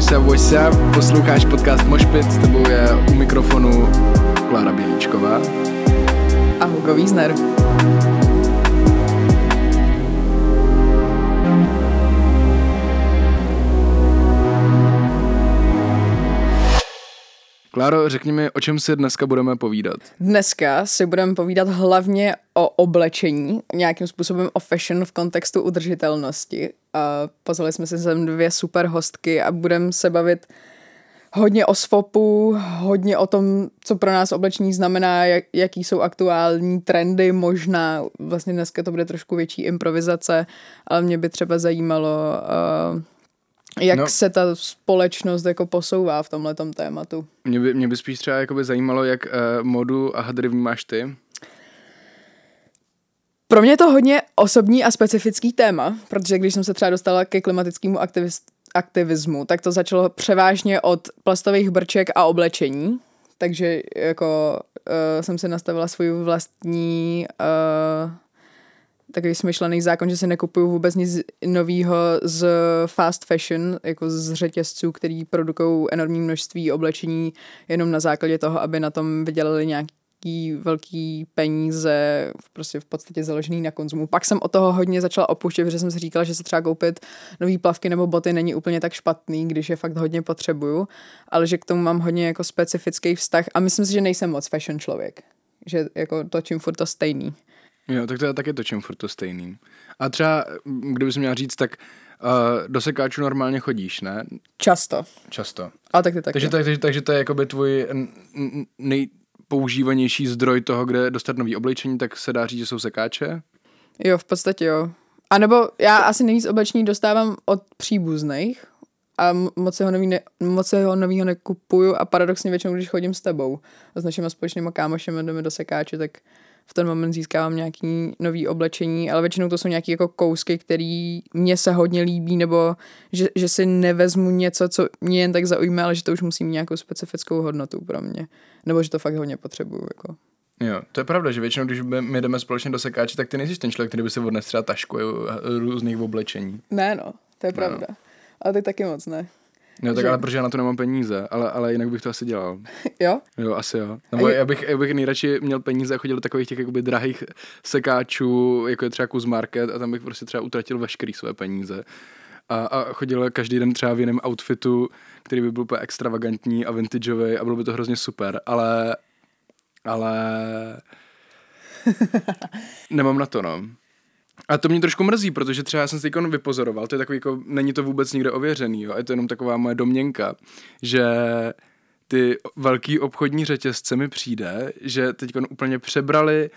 what's up, what's up? Posloucháš podcast Mošpit, s tebou je u mikrofonu Klára Bělíčková. A Hugo Wiesner. Kláro, řekni mi, o čem si dneska budeme povídat? Dneska si budeme povídat hlavně o oblečení, nějakým způsobem o fashion v kontextu udržitelnosti. A pozvali jsme si sem dvě super hostky a budeme se bavit hodně o svopu, hodně o tom, co pro nás oblečení znamená, jak, jaký jsou aktuální trendy, možná vlastně dneska to bude trošku větší improvizace, ale mě by třeba zajímalo, uh, jak no, se ta společnost jako posouvá v tomhle tématu. Mě by, mě by spíš třeba jakoby zajímalo, jak uh, modu a hadry vnímáš ty. Pro mě je to hodně osobní a specifický téma, protože když jsem se třeba dostala ke klimatickému aktivist, aktivismu, tak to začalo převážně od plastových brček a oblečení. Takže jako uh, jsem si nastavila svůj vlastní uh, takový smyšlený zákon, že si nekupuju vůbec nic nového z fast fashion, jako z řetězců, který produkují enormní množství oblečení jenom na základě toho, aby na tom vydělali nějaký velký peníze, prostě v podstatě založený na konzumu. Pak jsem o toho hodně začala opuštět, protože jsem si říkala, že se třeba koupit nový plavky nebo boty není úplně tak špatný, když je fakt hodně potřebuju, ale že k tomu mám hodně jako specifický vztah a myslím si, že nejsem moc fashion člověk. Že jako točím furt to stejný. Jo, tak to já taky točím furt to stejný. A třeba, kdybys měla říct, tak uh, do sekáčů normálně chodíš, ne? Často. Často. A tak ty taky. Takže, takže, takže to je jakoby tvůj nejpoužívanější zdroj toho, kde dostat nový oblečení, tak se dá říct, že jsou sekáče? Jo, v podstatě jo. A nebo já asi nejvíc oblečení dostávám od příbuzných a moc se ho nový ne, moc se ho novýho nekupuju a paradoxně většinou, když chodím s tebou a s našimi společnými kámošemi jdeme do sekáče, tak v ten moment získávám nějaký nový oblečení, ale většinou to jsou nějaké jako kousky, které mně se hodně líbí, nebo že, že si nevezmu něco, co mě jen tak zaujme, ale že to už musí mít nějakou specifickou hodnotu pro mě. Nebo že to fakt hodně potřebuju. Jako. Jo, to je pravda, že většinou, když my jdeme společně do sekáče, tak ty nejsi ten člověk, který by si odnes třeba tašku různých oblečení. Ne, no, to je pravda. No. Ale ty taky moc ne. No tak že... ale protože já na to nemám peníze, ale, ale jinak bych to asi dělal. jo? Jo, asi jo. Nebo já bych, já bych nejradši měl peníze a chodil do takových těch jakoby drahých sekáčů, jako je třeba Kuz Market a tam bych prostě třeba utratil veškerý své peníze. A, a chodil každý den třeba v jiném outfitu, který by byl úplně extravagantní a vintageový a bylo by to hrozně super, ale ale nemám na to, no. A to mě trošku mrzí, protože třeba já jsem si vypozoroval, to je takový jako, není to vůbec nikde ověřený, jo, je to jenom taková moje domněnka, že ty velký obchodní řetězce mi přijde, že teď úplně přebrali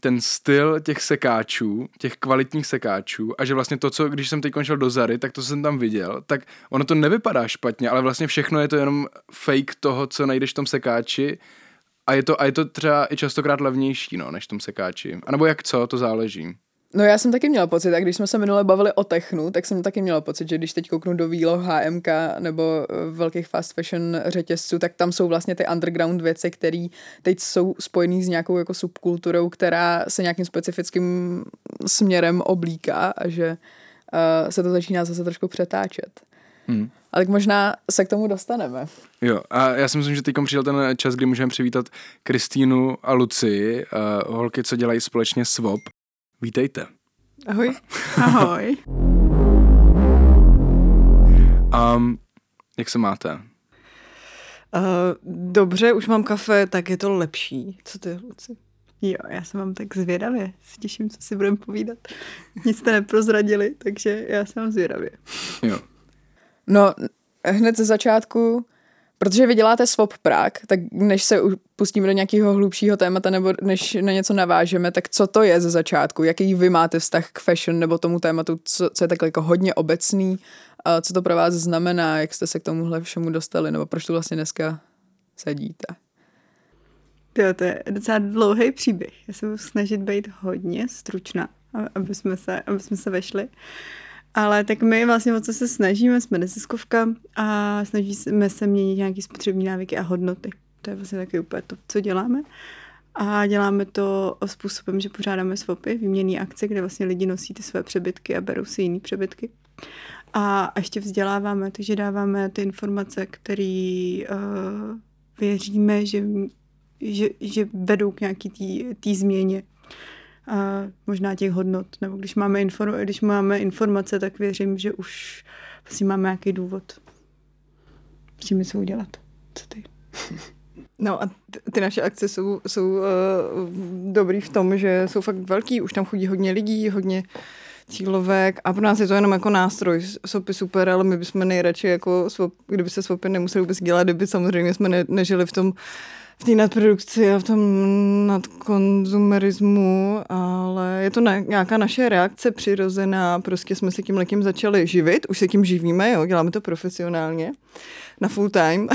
ten styl těch sekáčů, těch kvalitních sekáčů a že vlastně to, co když jsem teď šel do Zary, tak to jsem tam viděl, tak ono to nevypadá špatně, ale vlastně všechno je to jenom fake toho, co najdeš v tom sekáči a je to, a je to třeba i častokrát levnější, no, než v tom sekáči. A nebo jak co, to záleží. No já jsem taky měla pocit, a když jsme se minule bavili o technu, tak jsem taky měla pocit, že když teď kouknu do výloh HMK nebo eh, velkých fast fashion řetězců, tak tam jsou vlastně ty underground věci, které teď jsou spojený s nějakou jako subkulturou, která se nějakým specifickým směrem oblíká a že uh, se to začíná zase trošku přetáčet. Hmm. A tak možná se k tomu dostaneme. Jo, a já si myslím, že teď přijel ten čas, kdy můžeme přivítat Kristýnu a Luci, uh, holky, co dělají společně SWOP. Vítejte. Ahoj. Ahoj. um, jak se máte? Uh, dobře, už mám kafe, tak je to lepší. Co ty, Luci? Jo, já se mám tak zvědavě. Se těším, co si budeme povídat. Nic jste neprozradili, takže já se mám zvědavě. Jo. No, hned ze začátku Protože vy děláte Swap Prague, tak než se pustíme do nějakého hlubšího témata nebo než na něco navážeme, tak co to je ze začátku? Jaký vy máte vztah k fashion nebo tomu tématu, co, co je takhle jako hodně obecný? A co to pro vás znamená? Jak jste se k tomuhle všemu dostali? Nebo proč tu vlastně dneska sedíte? Jo, to je docela dlouhý příběh. Já se budu snažit být hodně stručná, aby jsme se, aby jsme se vešli. Uh, ale tak my vlastně o co se snažíme, jsme neziskovka a snažíme se měnit nějaké spotřební návyky a hodnoty. To je vlastně taky úplně to, co děláme. A děláme to způsobem, že pořádáme swapy, výměné akce, kde vlastně lidi nosí ty své přebytky a berou si jiné přebytky. A ještě vzděláváme, takže dáváme ty informace, které uh, věříme, že, že, že vedou k nějaký té změně a možná těch hodnot. Nebo když máme, inform, když máme informace, tak věřím, že už vlastně máme nějaký důvod s něco udělat. Co ty? No a ty naše akce jsou, jsou uh, dobrý v tom, že jsou fakt velký, už tam chodí hodně lidí, hodně cílovek a pro nás je to jenom jako nástroj. SOPy super, ale my bychom nejradši jako, kdyby se SOPy nemuseli vůbec dělat, kdyby samozřejmě jsme ne, nežili v tom v té nadprodukci a v tom nadkonzumerismu, ale je to na, nějaká naše reakce přirozená, prostě jsme se tím lekým začali živit, už se tím živíme, jo, děláme to profesionálně, na full time.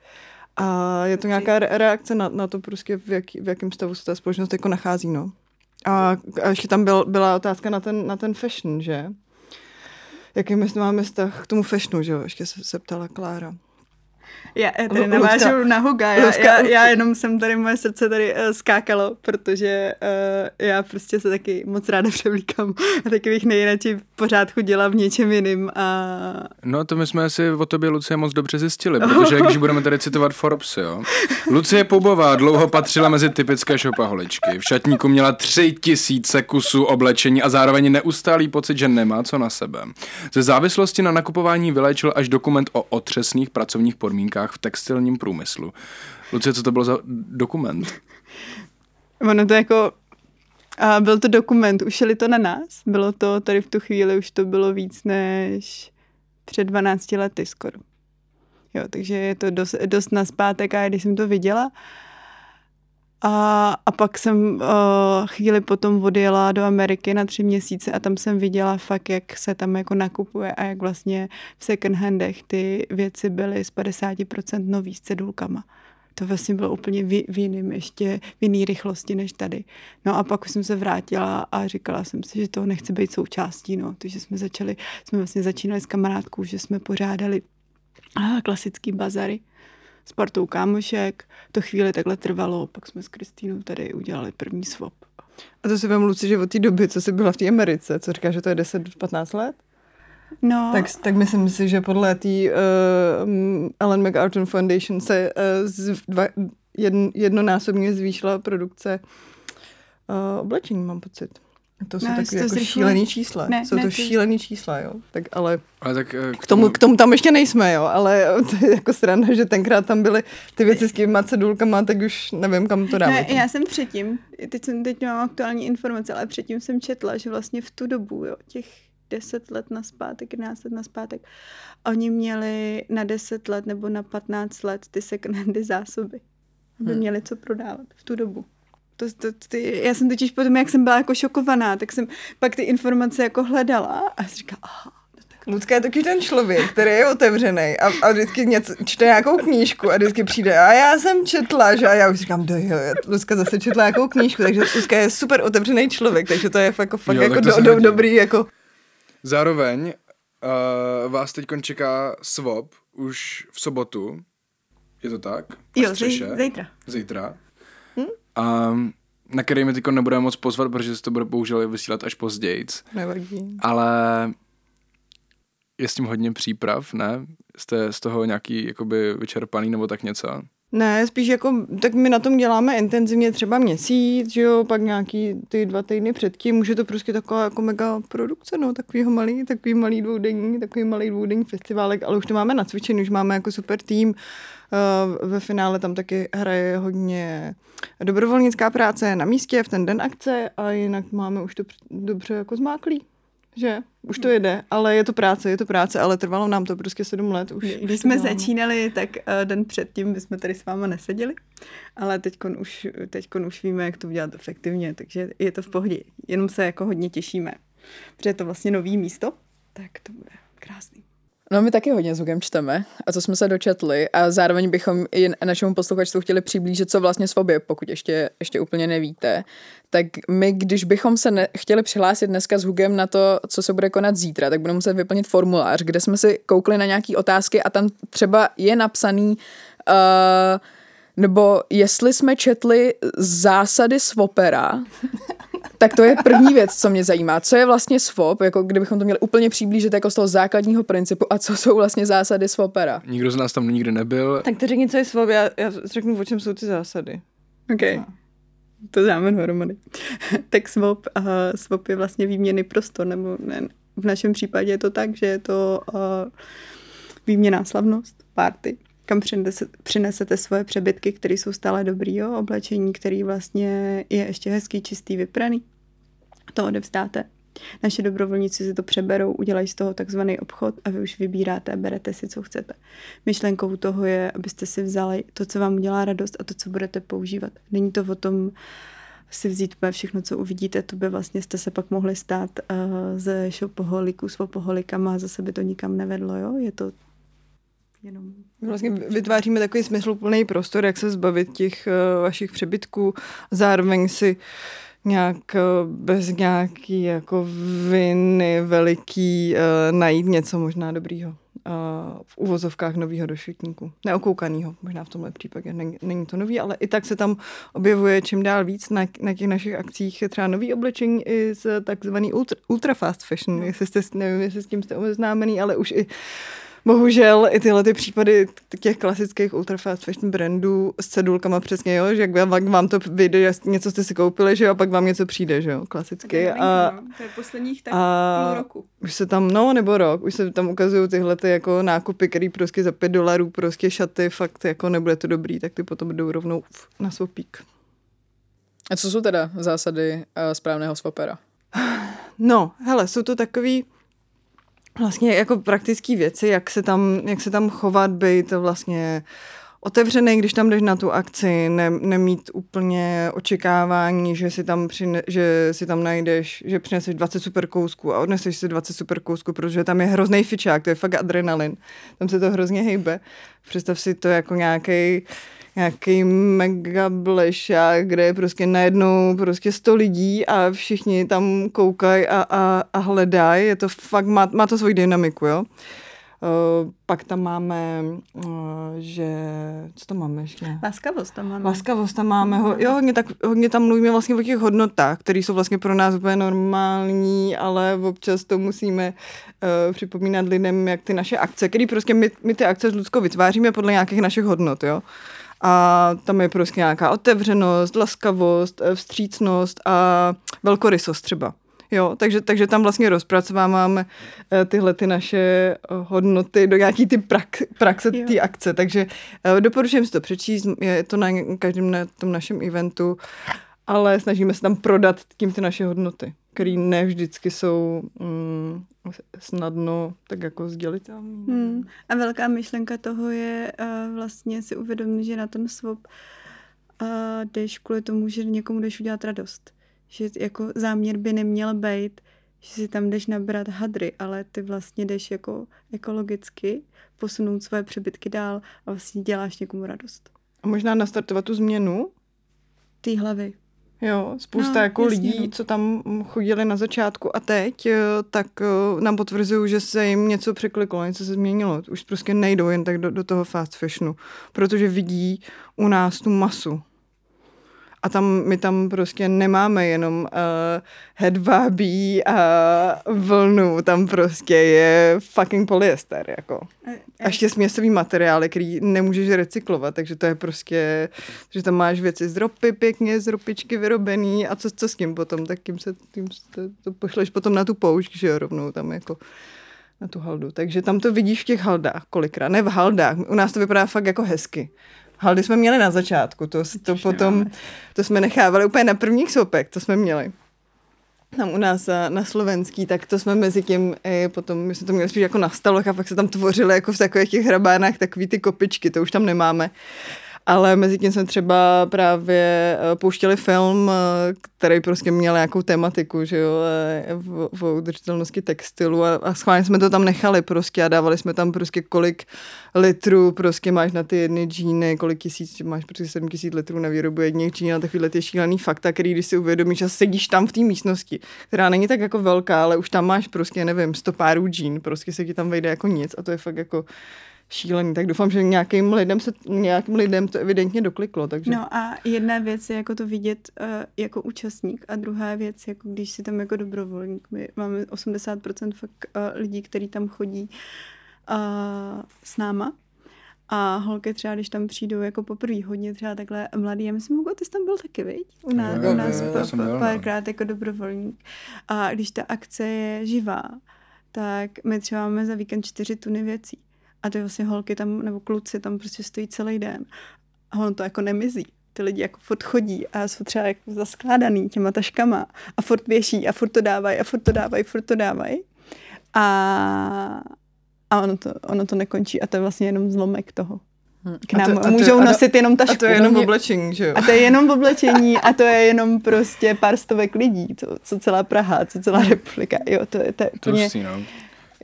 A je to nějaká reakce na, na to prostě, v, jak, v jakém stavu se ta společnost jako nachází, no. A, a ještě tam byl, byla otázka na ten, na ten fashion, že? Jaký my máme vztah k tomu fashionu, že jo? Ještě se, se ptala Klára. Já tady navážu na Huga, já, já, já jenom jsem tady, moje srdce tady uh, skákalo, protože uh, já prostě se taky moc ráda převlíkám a taky bych nejradši pořád chodila v něčem jiným a... No to my jsme si o tobě, Lucie, moc dobře zjistili, protože když budeme tady citovat Forbes, jo. Lucie Pubová dlouho patřila mezi typické šopaholičky. V šatníku měla tři tisíce kusů oblečení a zároveň neustálý pocit, že nemá co na sebe. Ze závislosti na nakupování vyléčil až dokument o otřesných pracovních podmínkách podmínkách v textilním průmyslu. Lucie, co to bylo za dokument? Ono to jako a byl to dokument, ušeli to na nás. Bylo to tady v tu chvíli, už to bylo víc než před 12 lety skoro. Jo, takže je to dost, dost naspátek a když jsem to viděla, a, a pak jsem uh, chvíli potom odjela do Ameriky na tři měsíce a tam jsem viděla fakt, jak se tam jako nakupuje a jak vlastně v second handech ty věci byly z 50% nový s cedulkama. To vlastně bylo úplně v, v jiným, ještě v jiný rychlosti než tady. No a pak jsem se vrátila a říkala jsem si, že to nechci být součástí, no. Takže jsme začali, jsme vlastně začínali s kamarádkou, že jsme pořádali klasický bazary s partou kámošek. To chvíli takhle trvalo, pak jsme s Kristýnou tady udělali první swap. A to si vám Luci, že od té doby, co jsi byla v té Americe, co říká, že to je 10-15 let? No. Tak, tak myslím si, že podle té uh, Ellen MacArthur Foundation se uh, z dva, jedn, jednonásobně zvýšila produkce uh, oblečení, mám pocit. To jsou no, takové jako šílený čísla. Ne, jsou ne, to ty... šílený čísla, jo. Tak ale, ale tak, eh, k, tomu, k tomu tam ještě nejsme, jo. Ale to je jako strana, že tenkrát tam byly ty věci s těma cedulkama, tak už nevím, kam to dáme. Ne, já jsem předtím, teď, jsem, teď mám aktuální informace, ale předtím jsem četla, že vlastně v tu dobu, jo, těch 10 let na zpátek, 11 let na zpátek, oni měli na 10 let nebo na 15 let ty second handy zásoby. Aby hmm. měli co prodávat v tu dobu. To, to, ty, já jsem totiž potom, jak jsem byla jako šokovaná, tak jsem pak ty informace jako hledala a jsem říkala, aha, no Lucka je taky ten člověk, který je otevřený a, a vždycky něco, čte nějakou knížku a vždycky přijde a já jsem četla, že a já už říkám, jo, Lucka zase četla nějakou knížku, takže Lucka je super otevřený člověk, takže to je jako, fakt jo, jako do, do, dobrý, jako. Zároveň uh, vás teď čeká swap už v sobotu, je to tak? Jo, zítra. Zítra. A na který mi teď nebudeme moc pozvat, protože se to bude bohužel vysílat až později. Nevadí. Ale je s tím hodně příprav, ne? Jste z toho nějaký jakoby vyčerpaný nebo tak něco? Ne, spíš jako, tak my na tom děláme intenzivně třeba měsíc, že jo, pak nějaký ty dva týdny předtím, je to prostě taková jako mega produkce, no, takovýho malý, takový malý dvoudenní, takový malý dvoudenní festiválek, ale už to máme nacvičený, už máme jako super tým, uh, ve finále tam taky hraje hodně dobrovolnická práce na místě v ten den akce a jinak máme už to dobře jako zmáklý že už to jede, ale je to práce, je to práce, ale trvalo nám to prostě sedm let. Už, Když už jsme děláme. začínali, tak uh, den předtím jsme tady s váma neseděli, ale teď už, teďkon už víme, jak to udělat efektivně, takže je to v pohodě. Jenom se jako hodně těšíme, protože je to vlastně nový místo, tak to bude krásný. No my taky hodně zvukem čteme a co jsme se dočetli a zároveň bychom i našemu posluchačstvu chtěli přiblížit, co vlastně svobě, pokud ještě, ještě úplně nevíte. Tak my, když bychom se ne, chtěli přihlásit dneska s Hugem na to, co se bude konat zítra, tak budeme muset vyplnit formulář, kde jsme si koukli na nějaké otázky a tam třeba je napsaný uh, nebo jestli jsme četli zásady swopera, Tak to je první věc, co mě zajímá. Co je vlastně swap, jako kdybychom to měli úplně přiblížit jako z toho základního principu a co jsou vlastně zásady swapera? Nikdo z nás tam nikdy nebyl. Tak ty řekni, co je swap, já, já řeknu, o čem jsou ty zásady. OK. To dáme dohromady. tak swap, uh, swap je vlastně výměny prostor, nebo ne, v našem případě je to tak, že je to uh, výměná slavnost, party, kam přinesete svoje přebytky, které jsou stále dobrý, jo? oblečení, který vlastně je ještě hezký, čistý, vypraný. To odevzdáte. Naše dobrovolníci si to přeberou, udělají z toho takzvaný obchod a vy už vybíráte berete si, co chcete. Myšlenkou toho je, abyste si vzali to, co vám udělá radost a to, co budete používat. Není to o tom si vzít všechno, co uvidíte, to by vlastně jste se pak mohli stát uh, ze šopoholiků, svopoholikama a zase by to nikam nevedlo, jo? Je to Jenom... Vlastně vytváříme takový smysluplný prostor, jak se zbavit těch uh, vašich přebytků. Zároveň si nějak uh, bez nějaký jako viny veliký uh, najít něco možná dobrýho. Uh, v uvozovkách nového došetníku. Neokoukanýho, možná v tomhle případě. Není, není to nový, ale i tak se tam objevuje čím dál víc. Na, na těch našich akcích je třeba nový oblečení i z takzvaný ultra, ultra fast fashion. No. Jestli jste, nevím, jestli s tím jste obeznámený, ale už i bohužel i tyhle ty případy těch klasických ultra fast fashion brandů s cedulkama přesně, jo, že jak vám, vám to vyjde, že něco jste si koupili, že jo, a pak vám něco přijde, že jo, klasicky. A, no. To je posledních tak a, půl roku. Už se tam, no nebo rok, už se tam ukazují tyhle ty jako nákupy, který prostě za pět dolarů prostě šaty, fakt jako nebude to dobrý, tak ty potom jdou rovnou na swapík. A co jsou teda zásady uh, správného swapera? No, hele, jsou to takový, vlastně jako praktické věci, jak se tam, jak se tam chovat, být vlastně otevřený, když tam jdeš na tu akci, ne, nemít úplně očekávání, že si tam, přine, že si tam najdeš, že přineseš 20 super kousků a odneseš si 20 super kousků, protože tam je hrozný fičák, to je fakt adrenalin. Tam se to hrozně hejbe. Představ si to jako nějaký nějaký mega blešák, kde je prostě najednou prostě sto lidí a všichni tam koukají a, a, a hledají. Je to fakt, má, má to svoji dynamiku, jo. Uh, pak tam máme, uh, že, co tam máme ještě? Laskavost tam máme. Laskavost tam máme, ho, jo, hodně, tak, hodně tam mluvíme vlastně o těch hodnotách, které jsou vlastně pro nás úplně normální, ale občas to musíme uh, připomínat lidem, jak ty naše akce, které prostě my, my ty akce s Ludskou vytváříme podle nějakých našich hodnot, jo a tam je prostě nějaká otevřenost, laskavost, eh, vstřícnost a velkorysost třeba. Jo, takže, takže tam vlastně rozpracováváme eh, tyhle ty naše eh, hodnoty do nějaký ty prak, praxe té akce, takže doporučujem si to přečíst, je to na každém na tom našem eventu, ale snažíme se tam prodat tím ty naše hodnoty, které ne vždycky jsou mm, snadno tak jako sdělitelné. Hmm. A velká myšlenka toho je uh, vlastně si uvědomit, že na ten swap uh, jdeš kvůli tomu, že někomu jdeš udělat radost. Že jako záměr by neměl být, že si tam jdeš nabrat hadry, ale ty vlastně jdeš jako ekologicky posunout svoje přebytky dál a vlastně děláš někomu radost. A možná nastartovat tu změnu? Ty hlavy. Jo, spousta no, jako jasně, lidí, no. co tam chodili na začátku a teď, eh, tak eh, nám potvrzují, že se jim něco překliklo, něco se změnilo. Už prostě nejdou jen tak do, do toho fast fashionu, protože vidí u nás tu masu a tam my tam prostě nemáme jenom uh, hedvábí a vlnu, tam prostě je fucking polyester, jako. A ještě směsový materiály, který nemůžeš recyklovat, takže to je prostě, že tam máš věci z ropy pěkně, z ropičky vyrobený a co, co s tím potom, tak tím se, tím to, to pošleš potom na tu poušť, že jo, rovnou tam jako na tu haldu. Takže tam to vidíš v těch haldách kolikrát, ne v haldách. U nás to vypadá fakt jako hezky. Haldy jsme měli na začátku, to, to potom, to jsme nechávali úplně na prvních sopek, to jsme měli. Tam u nás na slovenský, tak to jsme mezi tím, i potom my jsme to měli spíš jako na staloch a pak se tam tvořily jako v takových těch hrabánách takový ty kopičky, to už tam nemáme ale mezi tím jsme třeba právě eh, pouštěli film, eh, který prostě měl nějakou tematiku, že jo, eh, v, udržitelnosti textilu a, a schválně jsme to tam nechali prostě a dávali jsme tam prostě kolik litrů prostě máš na ty jedny džíny, kolik tisíc, máš prostě 7 tisíc litrů na výrobu jedných džín a takovýhle ty šílený fakta, který když si uvědomíš a sedíš tam v té místnosti, která není tak jako velká, ale už tam máš prostě, nevím, 100 párů džín, prostě se ti tam vejde jako nic a to je fakt jako šílený. Tak doufám, že nějakým lidem, se, nějakým lidem to evidentně dokliklo. Takže... No a jedna věc je jako to vidět uh, jako účastník a druhá věc, jako když si tam jako dobrovolník. My máme 80% fakt uh, lidí, kteří tam chodí uh, s náma a holky třeba, když tam přijdou jako poprvé hodně třeba takhle mladý, já myslím, Hugo, ty jsi tam byl taky, viď? U nás, Jo, u nás jo, pa- byl, no. párkrát jako dobrovolník. A když ta akce je živá, tak my třeba máme za víkend čtyři tuny věcí. A ty vlastně holky tam, nebo kluci tam prostě stojí celý den. A ono to jako nemizí. Ty lidi jako furt chodí a jsou třeba jako zaskládaný těma taškama a furt věší a furt to dávají a furt to dávají, furt to dávají. A, a ono, to, ono to nekončí a to je vlastně jenom zlomek toho. K A nám to- a to- můžou a to- nosit jenom tašku. A to je jenom No, oblečení, že jo? a to je jenom oblečení a to je jenom prostě pár stovek lidí, co, co celá Praha, co celá republika. Jo, to je, to je To úplně, hustý, no.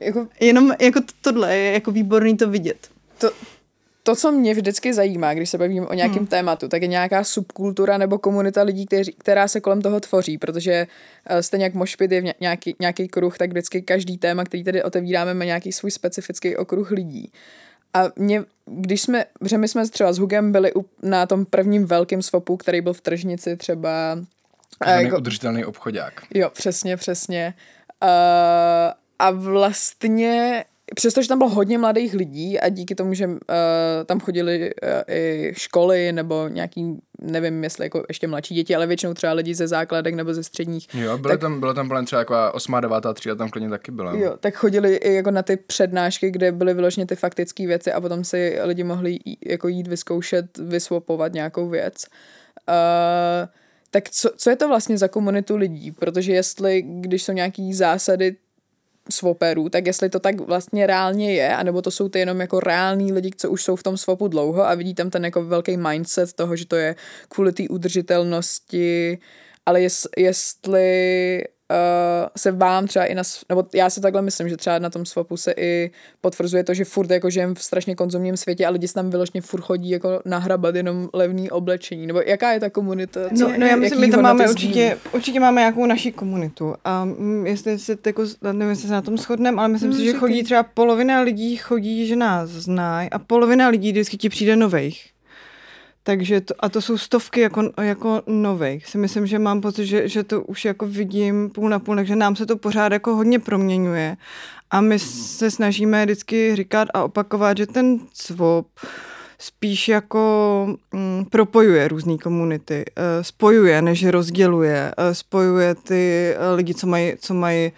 Jako jenom jako to, tohle je jako výborný to vidět. to, to, co mě vždycky zajímá, když se bavím o nějakém Hmm. tématu, tak je nějaká subkultura nebo komunita lidí, kteří, která se kolem toho tvoří, protože uh, stejně jak Mošpit je nějaký, nějaký kruh, tak vždycky každý téma, který tady otevíráme, má nějaký svůj specifický okruh lidí. A mě, když jsme, protože my jsme třeba s Hugem byli u, na tom prvním velkém svopu, který byl v tržnici třeba... a Takzvaný jako- udržitelný obchodák. Jo, přesně, přesně. Uh, a vlastně, přestože tam bylo hodně mladých lidí a díky tomu, že uh, tam chodili uh, i školy nebo nějaký, nevím, jestli jako ještě mladší děti, ale většinou třeba lidi ze základek nebo ze středních, Jo, byly Tak- tam, byla tam plně třeba taková 8. 9. třída, tam klidně taky byla. Jo, tak chodili i jako na ty přednášky, kde byly vyloženě ty faktické věci a potom si lidi mohli jí, jako jít vyzkoušet, vyswapovat nějakou věc. Uh, tak co, co je to vlastně za komunitu lidí? Protože jestli, když jsou nějaký zásady swoperů, tak jestli to tak vlastně reálně je, anebo to jsou ty jenom jako reální lidi, co už jsou v tom swopu dlouho a vidí tam ten jako velký mindset toho, že to je kvůli té udržitelnosti, ale jest, jestli uh, se vám třeba i na, nebo já si takhle myslím, že třeba na tom swapu se i potvrzuje to, že furt jako žijeme v strašně konzumním světě a lidi se tam vyložně furt chodí jako nahrabat jenom levný oblečení, nebo jaká je ta komunita? No, no já myslím, my tam máme určitě, určitě máme nějakou naši komunitu a mm, jestli se jako, nevím, jestli se na tom shodneme, ale myslím No, si, že říkej. chodí třeba polovina lidí chodí, že nás znají a polovina lidí vždycky ti přijde novejch. Takže to, a to jsou stovky jako, jako nových. Si myslím, že mám pocit, že, že to už jako vidím půl na půl, takže nám se to pořád jako hodně proměňuje. A my se snažíme vždycky říkat a opakovat, že ten swap spíš jako mm, propojuje různé komunity, eh, spojuje, než rozděluje, eh, spojuje ty eh, lidi, co mají, co mají eh,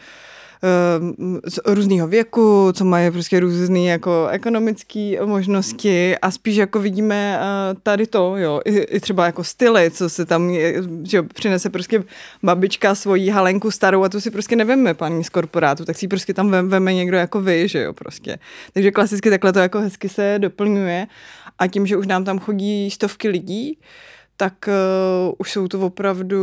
z různého věku, co mají prostě různé jako ekonomické možnosti a spíš jako vidíme eh, tady to, jo, i, i třeba jako styly, co se tam, že přinese prostě babička svoji halenku starou a tu si prostě neveme paní z korporátu, tak si ji prostě tam vem, veme někdo jako vy, že jo, prostě. Takže klasicky takhle to jako hezky se doplňuje a tím, že už nám tam chodí stovky lidí, tak uh, už jsou to opravdu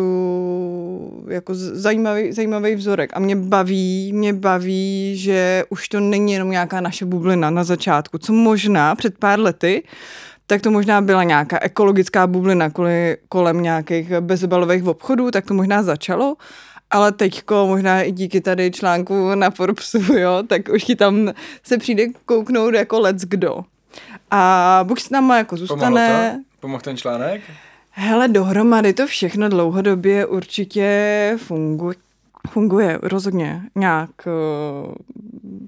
jako zajímavý, zajímavý vzorek. A mě baví, mě baví, že už to není jenom nějaká naše bublina na začátku, co možná před pár lety, tak to možná byla nějaká ekologická bublina kvůli, kolem nějakých bezobalových obchodů, tak to možná začalo. Ale teďko možná i díky tady článku na Forbesu, jo, tak už ti tam se přijde kouknout jako let's kdo. A buď s náma jako zůstane, to? Pomohl ten článek? Hele, dohromady to všechno dlouhodobě určitě funguje. Funguje, rozhodně. Nějak eh,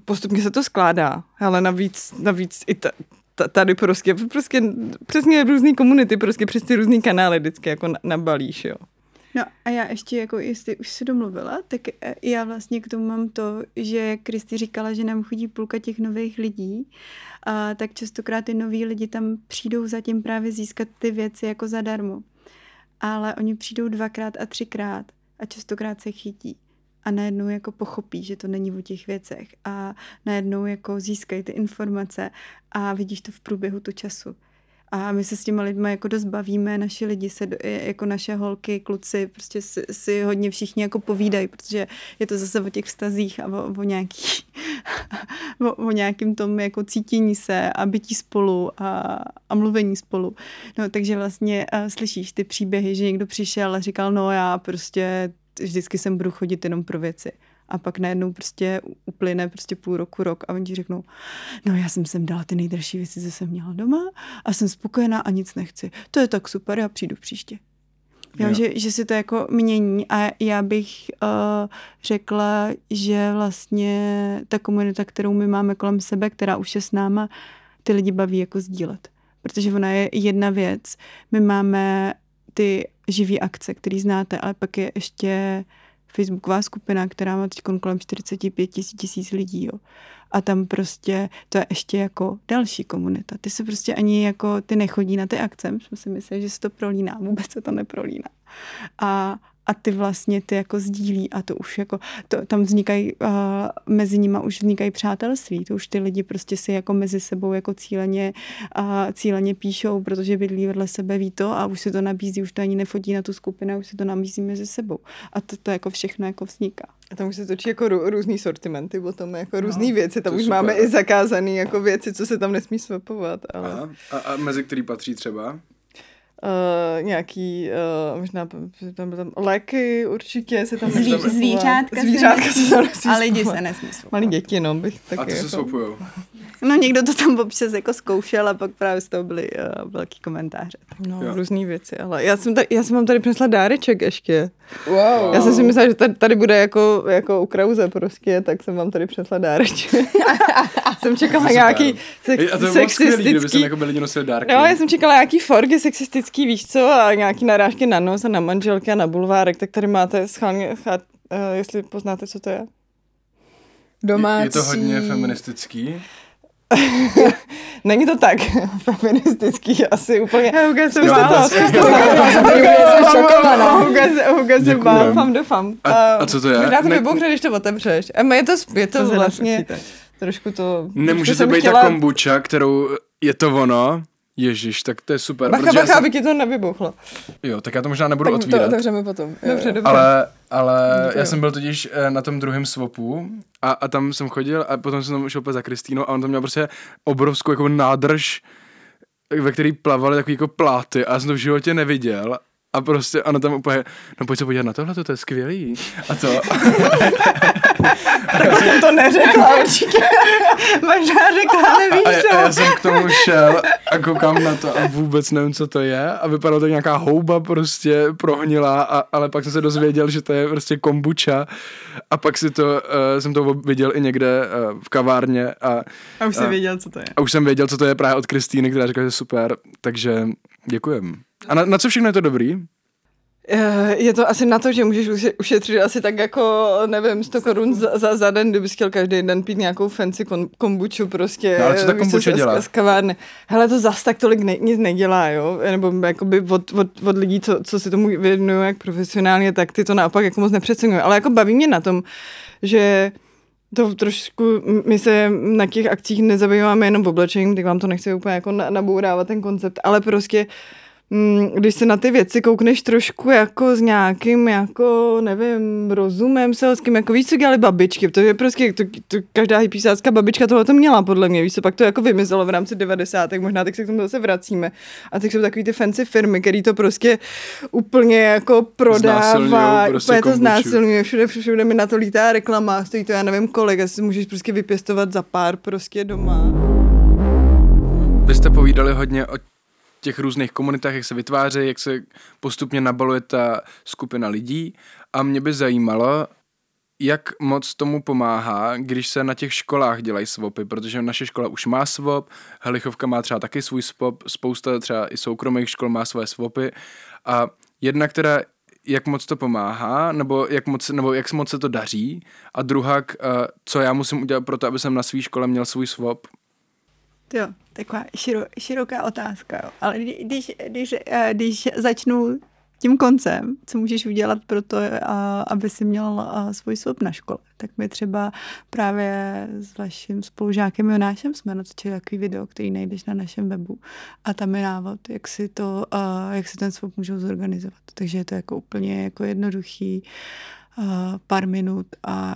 postupně se to skládá. Hele, navíc, navíc i ta, ta, tady prostě, prostě přesně různý komunity, prostě přes ty různý kanály vždycky jako na- nabalíš, jo. No a já ještě, jako jestli už si domluvila, tak eh, já vlastně k tomu mám to, že Kristi říkala, že nám chodí půlka těch nových lidí, a tak častokrát ty noví lidi tam přijdou zatím právě získat ty věci jako zadarmo. Ale oni přijdou dvakrát a třikrát a častokrát se chytí a najednou jako pochopí, že to není o těch věcech a najednou jako získají ty informace a vidíš to v průběhu tu času. A my se s těma lidmi jako dost bavíme, naši lidi se, jako naše holky, kluci, prostě si, si hodně všichni jako povídají, protože je to zase o těch vztazích a o, o nějaký, o, o nějakým tom jako cítění se a bytí spolu a, a mluvení spolu. No takže vlastně uh, slyšíš ty příběhy, že někdo přišel a říkal, no já prostě vždycky sem budu chodit jenom pro věci. A pak najednou prostě uplyne prostě půl roku, rok a oni ti řeknou, no já jsem sem dala ty nejdražší věci, co jsem měla doma a jsem spokojená a nic nechci. To je tak super, já přijdu příště. Jo, jo. Že, že si to jako mění a já bych uh, řekla, že vlastně ta komunita, kterou my máme kolem sebe, která už je s náma, ty lidi baví jako sdílet. Protože ona je jedna věc. My máme ty živý akce, který znáte, ale pak je ještě facebooková skupina, která má teď kolem 45 tisíc lidí. Jo. A tam prostě to je ještě jako další komunita. Ty se prostě ani jako, ty nechodí na ty akce, jsme si mysleli, že se to prolíná, vůbec se to neprolíná. A, a ty vlastně ty jako sdílí a to už jako, to, tam vznikají, uh, mezi nima už vznikají přátelství, to už ty lidi prostě si jako mezi sebou jako cíleně, uh, cíleně píšou, protože bydlí vedle sebe, ví to a už se to nabízí, už to ani nefotí na tu skupinu, už se to nabízí mezi sebou a to, to jako všechno jako vzniká. A tam už se točí jako rů, různý sortimenty, potom jako různý no, věci, tam už super. máme i zakázané jako věci, co se tam nesmí swapovat. Ale... A, a mezi který patří třeba? Uh, nějaký, uh, možná tam, tam léky určitě se tam Zví, Zvířátka, zvířátka se, tam nesmí A lidi se nesmí Malí děti, no, bych taky. A ty jako... se soupujou. No někdo to tam občas jako zkoušel a pak právě z toho byly uh, velký komentáře. No, jo. různý věci, ale já jsem, tady, já jsem vám tady přinesla dáreček ještě. Wow. Já jsem si myslela, že tady, tady bude jako, jako u Krauze prostě, tak jsem vám tady přinesla dáreček. jsem čekala nějaký sex, a to sexistický... kdyby jsem jako nosili dárky. No, já jsem čekala nějaký forgy sexistický, víš co, a nějaký narážky na nos a na manželky a na bulvárek, tak tady máte schválně, uh, jestli poznáte, co to je. Domácí. Je to hodně feministický. Není to tak feministický, asi úplně. Huga se bál. Huga se bál, fam doufám. A, a co to je? Možná to vybuchne, když to otevřeš. A je to, je to vlastně trošku to... Nemůže to být ta kombucha, kterou je to ono, Ježíš, tak to je super. Bacha, bacha, jsem... aby ti to nevybuchlo. Jo, tak já to možná nebudu tak otvírat. to otevřeme potom. Dobře, dobře. Ale, ale já jsem byl totiž eh, na tom druhém swopu a, a tam jsem chodil a potom jsem tam šel za Kristýnou a on tam měl prostě obrovskou jako nádrž, ve který plavaly takový jako pláty a já jsem to v životě neviděl a prostě, ano, tam úplně, no pojď se podívat na tohle, to je skvělý. A to. tak jsem to neřekla určitě. Možná řekla, nevíš a, a, já jsem k tomu šel a koukám na to a vůbec nevím, co to je a vypadalo to nějaká houba prostě prohnilá, a, ale pak jsem se dozvěděl, že to je prostě kombucha a pak si to, uh, jsem to viděl i někde uh, v kavárně a, a už jsem věděl, co to je. A už jsem věděl, co to je právě od Kristýny, která říkala, že super, takže děkujem. A na, na co všechno je to dobrý? Eh, je to asi na to, že můžeš ušetřit asi tak jako, nevím, 100 korun za, za, za den, kdybys chtěl každý den pít nějakou fancy kombuču prostě. No, ale co ta kombucha dělá? Z, kavárny. Hele, to zas tak tolik ne, nic nedělá, jo? Nebo jakoby od, od, od lidí, co, co si tomu věnují jak profesionálně, tak ty to naopak jako moc nepřeceňují. Ale jako baví mě na tom, že to trošku, my se na těch akcích nezabýváme jenom v oblečení, tak vám to nechci úplně jako nabourávat ten koncept, ale prostě uh, když se na ty věci koukneš trošku jako s nějakým, jako, nevím, rozumem selským, jako víš, co dělali babičky, to je prostě, to, to, každá hypísácká babička toho to měla, podle mě, víš co, pak to jako vymizelo v rámci 90. možná teď se k tomu zase vracíme. A teď jsou takový ty fancy firmy, který to prostě úplně jako prodává, prostě úplně to znásilňuje, všude, všude mi na to lítá reklama, stojí to já nevím kolik, asi můžeš prostě vypěstovat za pár prostě doma. Vy jste povídali hodně o těch různých komunitách, jak se vytváří, jak se postupně nabaluje ta skupina lidí. A mě by zajímalo, jak moc tomu pomáhá, když se na těch školách dělají swapy, protože naše škola už má swap, Helichovka má třeba taky svůj swap, spousta třeba i soukromých škol má své swapy. A jedna, která jak moc to pomáhá, nebo jak moc, nebo jak moc se to daří? A druhá, co já musím udělat pro to, aby jsem na své škole měl svůj swap. Jo, taková širo, široká otázka. Jo. Ale když, když, eh, když začnu tím koncem, co můžeš udělat pro to, aby si měl svůj soud na škole. Tak my třeba právě s vaším spolužákem Jonášem jsme natočili takový video, který najdeš na našem webu a tam je návod, jak si to, jak si ten svop můžou zorganizovat. Takže je to jako úplně jako jednoduchý pár minut a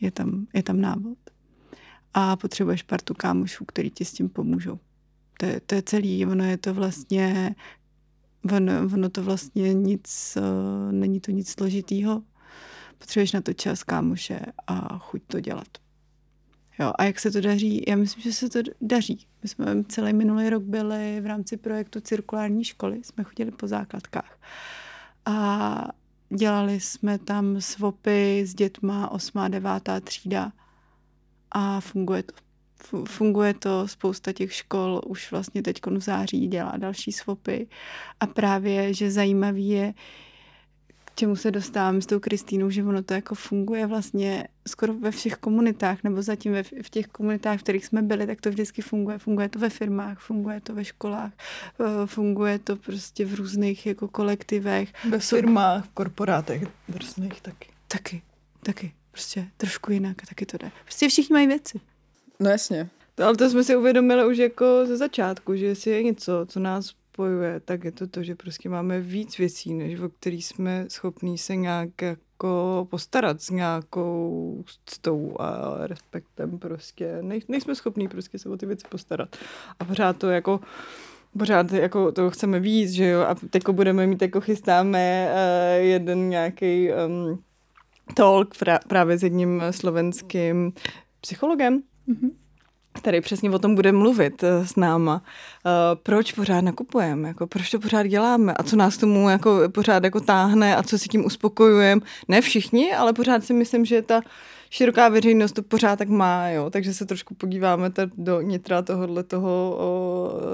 je tam, je tam návod a potřebuješ partu kámošů, který ti s tím pomůžou. To je, to je celý, ono je to vlastně, ono, ono to vlastně nic, uh, není to nic složitýho. potřebuješ na to čas, kámoše a chuť to dělat. Jo, a jak se to daří? Já myslím, že se to daří. My jsme celý minulý rok byli v rámci projektu cirkulární školy, jsme chodili po základkách. A dělali jsme tam svopy s dětma 8. a 9. třída a funguje to. Funguje to, spousta těch škol už vlastně teď v září dělá další svopy a právě, že zajímavý je, čemu se dostávám s tou Kristýnou, že ono to jako funguje vlastně skoro ve všech komunitách, nebo zatím ve, v těch komunitách, v kterých jsme byli, tak to vždycky funguje. Funguje to ve firmách, funguje to ve školách, eh, funguje to prostě v různých jako kolektivech. Ve firmách, v korporátech drsných taky. Taky, taky. Prostě trošku jinak a taky to jde. Prostě všichni mají věci. No jasně. To, ale to jsme si uvědomili už jako ze začátku, že jestli je něco, co nás spojuje, tak je to to, že prostě máme víc věcí, než o který jsme schopní se nějak jako postarat s nějakou ctou a respektem prostě. Nej, nejsme schopní prostě se o ty věci postarat. A pořád to jako pořád jako to chceme víc, že jo, a teď budeme mít, jako chystáme uh, jeden nějaký um, talk pra, právě s jedním slovenským psychologem, mm-hmm který přesně o tom bude mluvit eh, s náma. Uh, proč pořád nakupujeme, jako proč to pořád děláme a co nás tomu jako pořád jako táhne a co si tím uspokojujeme. Ne všichni, ale pořád si myslím, že ta široká veřejnost to pořád tak má, jo, takže se trošku podíváme do nitra tohohle toho,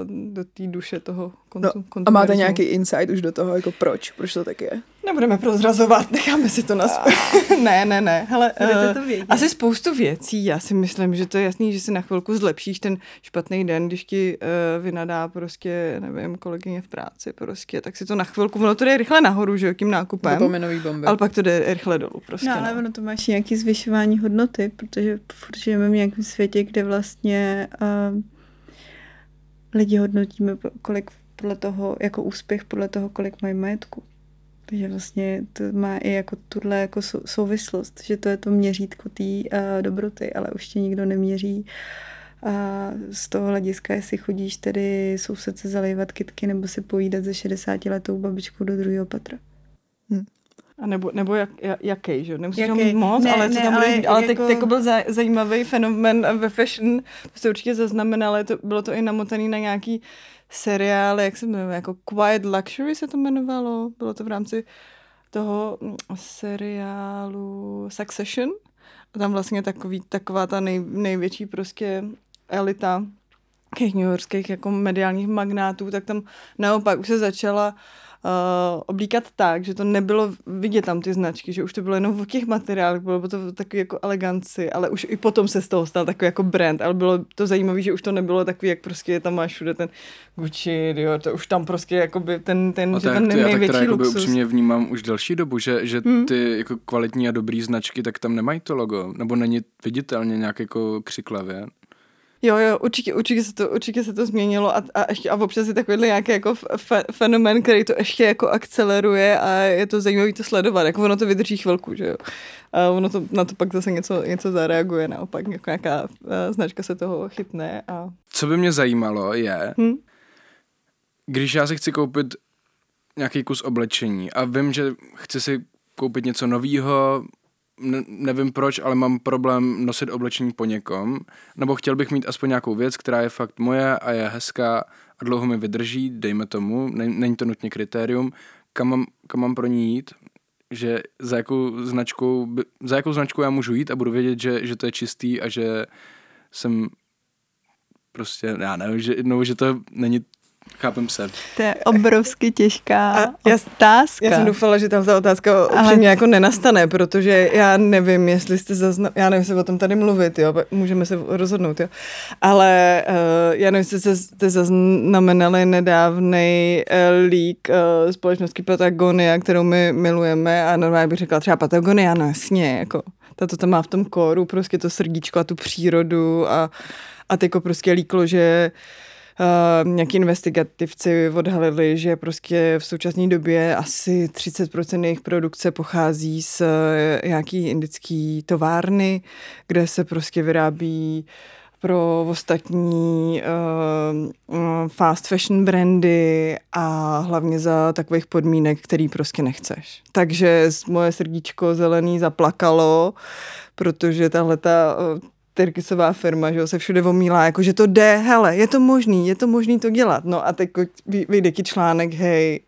do té duše toho kontu, no, A máte nějaký insight už do toho, jako proč, proč to tak je? Nebudeme prozrazovat, necháme si to na Ne, ne, ne. Hele, uh, to asi spoustu věcí. Já si myslím, že to je jasný, že si na chvilku zlepšíš ten špatný den, když ti uh, vynadá prostě, nevím, kolegyně v práci prostě, tak si to na chvilku, ono to jde rychle nahoru, že jo, tím nákupem. Dopomenový bomby. Ale pak to jde rychle dolů prostě. No, ale no. ono to máš nějaký zvyšování hodnoty, protože furt žijeme v nějakém světě, kde vlastně uh, lidi hodnotíme kolik podle toho, jako úspěch podle toho, kolik mají majetku. Takže vlastně to má i jako tuhle jako souvislost, že to je to měřítko té uh, dobroty, ale už tě nikdo neměří a z toho hlediska, jestli chodíš tedy soused se zalejvat kytky nebo si pojídat ze 60 letou babičkou do druhého patra. Hm. A nebo, nebo jak, jaký, že? Nemusíš jaký? mít moc, ne, ale co ne, tam ale, ale jako... teď, teď byl zajímavý fenomen ve fashion, to jste určitě zaznamenali, to, bylo to i namotaný na nějaký seriál, jak se jmenuje, jako Quiet Luxury se to jmenovalo, bylo to v rámci toho mm, seriálu Succession. A tam vlastně takový, taková ta nej, největší prostě elita těch newyorských jako mediálních magnátů, tak tam naopak už se začala uh, uh, oblíkat tak, že to nebylo vidět tam ty značky, že už to bylo jenom v těch materiálech, bylo to takový jako eleganci, ale už i potom se z toho stal takový jako brand, ale bylo to zajímavé, že už to nebylo takový, jak prostě tam máš všude ten Gucci, jo, to už tam prostě jako by ten, ten, že ten největší já tak teda luxus. upřímně vnímám už delší dobu, že, že hmm. ty jako kvalitní a dobrý značky, tak tam nemají to logo, nebo není viditelně nějak jako křiklavě. Jo, jo, určitě, určitě, se to, určitě se to změnilo a, a, ještě, a občas je takovýhle nějaký jako fe, fenomen, který to ještě jako akceleruje a je to zajímavé to sledovat, jako ono to vydrží chvilku, že jo. A ono to, na to pak zase něco, něco zareaguje, naopak jako nějaká značka se toho chytne a... Co by mě zajímalo je, hmm? když já si chci koupit nějaký kus oblečení a vím, že chci si koupit něco nového, ne, nevím proč, ale mám problém nosit oblečení po někom, nebo chtěl bych mít aspoň nějakou věc, která je fakt moje a je hezká a dlouho mi vydrží, dejme tomu, není to nutně kritérium, kam mám, kam mám pro ní jít, že za jakou značkou, za jakou značkou já můžu jít a budu vědět, že, že to je čistý a že jsem prostě, já nevím, že, no, že to není Chápem se. To je obrovsky těžká a já, otázka. Já jsem doufala, že tam ta otázka upřímně jako nenastane, protože já nevím, jestli jste zazna... Já nevím, jestli o tom tady mluvit, jo, můžeme se rozhodnout, jo. Ale uh, já nevím, jestli jste zaznamenali nedávný uh, leak uh, společnosti Patagonia, kterou my milujeme a normálně bych řekla třeba Patagonia, no jasně, jako ta to tam má v tom kóru, prostě to srdíčko a tu přírodu a, a tyko prostě líklo, že uh, Uh, nějaký investigativci odhalili, že prostě v současné době asi 30% jejich produkce pochází z uh, nějaký indický továrny, kde se prostě vyrábí pro ostatní uh, fast fashion brandy a hlavně za takových podmínek, který prostě nechceš. Takže moje srdíčko zelený zaplakalo, protože tahle ta Tyrkisová firma, že se všude omílá, jako že to jde, hele, je to možný, je to možný to dělat. No a teď vyjde ti článek, hej,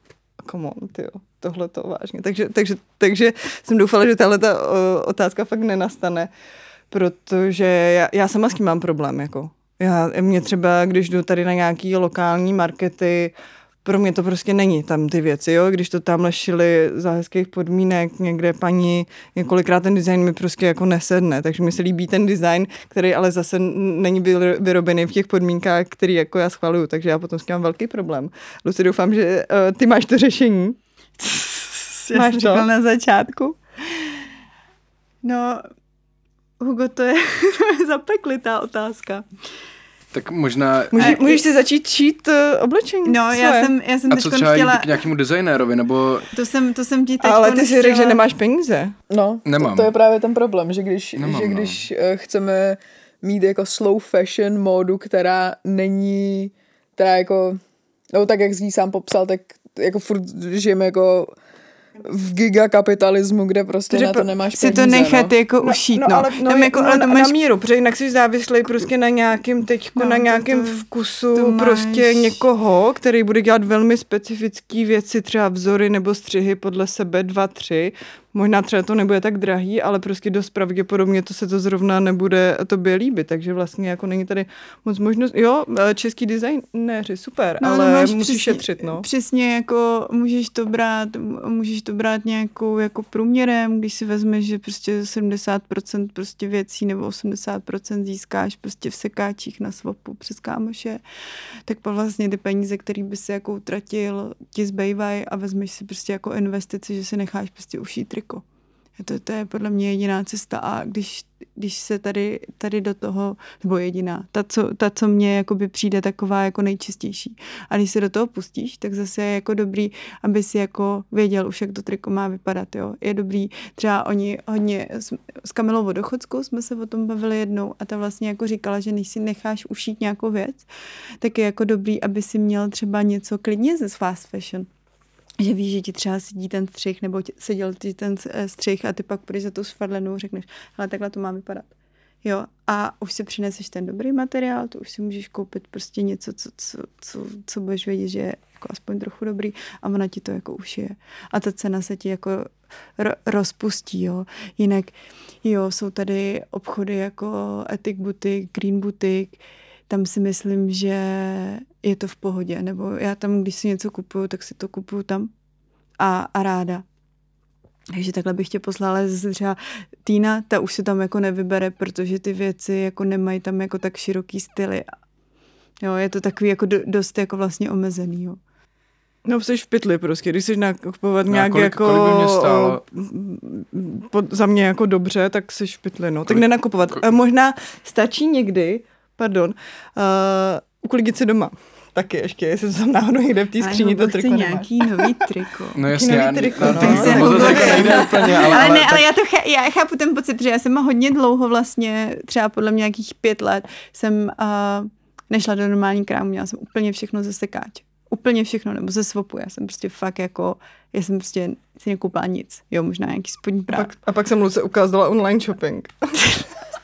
come on, tyjo, tohle to vážně. Takže, takže, takže jsem doufala, že tahle ta otázka fakt nenastane, protože já, já sama s tím mám problém, jako. Já, mě třeba, když jdu tady na nějaký lokální markety, pro mě to prostě není tam ty věci, jo, když to tam lešili za hezkých podmínek, někde paní, několikrát ten design mi prostě jako nesedne, takže mi se líbí ten design, který ale zase není vyrobený v těch podmínkách, který jako já schvaluju, takže já potom s tím mám velký problém. Lucy, doufám, že uh, ty máš to řešení. Já máš to? na začátku. No, Hugo, to je, to je zapeklitá otázka. Tak možná... Může, můžeš si začít čít uh, oblečení. No, já jsem, já jsem A co třeba chtěla... jít k nějakému designérovi, nebo... To jsem, to jsem ti teď Ale ty si řekl, že nemáš peníze. No, Nemám. To, to je právě ten problém, že když, Nemám, že no. když no. chceme mít jako slow fashion módu, která není, která jako, no tak jak jsi sám popsal, tak jako furt žijeme jako v gigakapitalismu, kde prostě Protože na to nemáš si to nechat no. jako ušít, no. no, ale, no, Tam jako, no, na, máš... na míru, protože jinak jsi závislý prostě na nějakém teďko, no, na nějakém to, to, vkusu to prostě máš... někoho, který bude dělat velmi specifické věci, třeba vzory nebo střihy podle sebe, dva, tři, Možná třeba to nebude tak drahý, ale prostě dost pravděpodobně to se to zrovna nebude tobě líbit, takže vlastně jako není tady moc možnost. Jo, eh, český designéři, super, no, ale musíš přesně, šetřit, no. Přesně, jako můžeš to brát, můžeš to brát nějakou jako průměrem, když si vezmeš, že prostě 70% prostě věcí nebo 80% získáš prostě v sekáčích na swapu přes kámoše, tak vlastně ty peníze, které by si jako utratil, ti zbývají a vezmeš si prostě jako investici, že si necháš prostě ušít triko. To, to je podle mě jediná cesta a když, když se tady, tady do toho, nebo jediná, ta co, ta, co mně jakoby přijde taková jako nejčistější. A když se do toho pustíš, tak zase je jako dobrý, aby si jako věděl už, jak to triko má vypadat, jo. Je dobrý, třeba oni hodně, s, s Kamilou Vodochodskou jsme se o tom bavili jednou a ta vlastně jako říkala, že než si necháš ušít nějakou věc, tak je jako dobrý, aby si měl třeba něco klidně ze fast fashion že víš, že ti třeba sedí ten střih nebo seděl ti ten eh, střih a ty pak půjdeš za tu sfadlenou řekneš, ale takhle to má vypadat. Jo, a už si přineseš ten dobrý materiál, to už si můžeš koupit prostě něco, co, co, co, co budeš vědět, že je jako aspoň trochu dobrý a ona ti to jako už je. A ta cena se ti jako ro- rozpustí, jo. Jinak, jo, jsou tady obchody jako Ethic Boutique, Green Boutique, tam si myslím, že je to v pohodě. Nebo já tam, když si něco kupuju, tak si to kupuju tam a, a ráda. Takže takhle bych tě poslala třeba Týna, ta už se tam jako nevybere, protože ty věci jako nemají tam jako tak široký styly. Jo, je to takový jako do, dost jako vlastně omezený, jo. No, jsi v pytli prostě, když jsi nakupovat no, nějak kolik, jako kolik by mě stálo? Pod, za mě jako dobře, tak jsi v pytli, no. Kolik, tak nenakupovat. Kolik... Možná stačí někdy, pardon, uh, uklidit se doma. Taky ještě, jestli to tam náhodou někde v té skříni to triko nějaký nemáš. nový triko. No jasně, nový triko, no, no, no, no, to triko nejde úplně, ale, ale, ne, tak... ale já to ch- já chápu ten pocit, že já jsem hodně dlouho vlastně, třeba podle mě nějakých pět let, jsem uh, nešla do normální krámu, měla jsem úplně všechno ze sekáče. Úplně všechno, nebo ze svopu. Já jsem prostě fakt jako, já jsem prostě si nekoupila nic. Jo, možná nějaký spodní práv. A pak, a pak jsem Luce ukázala online shopping.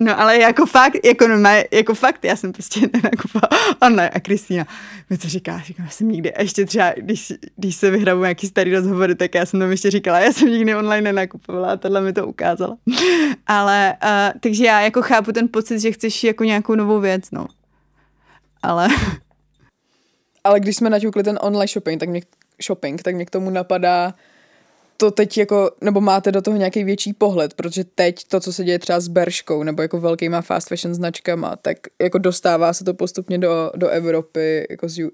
No ale jako fakt, jako, no, jako fakt, já jsem prostě nenakupovala online a Kristýna mi to říká, říkám, já jsem nikdy, a ještě třeba, když, když se vyhraju nějaký starý rozhovory, tak já jsem tam ještě říkala, já jsem nikdy online nenakupovala a tohle mi to ukázala. ale, uh, takže já jako chápu ten pocit, že chceš jako nějakou novou věc, no. Ale... ale když jsme naťukli ten online shopping, tak mě, shopping, tak mě k tomu napadá to teď jako, nebo máte do toho nějaký větší pohled, protože teď to, co se děje třeba s Berškou nebo jako velkýma fast fashion značkama, tak jako dostává se to postupně do, do Evropy, jako z, uh,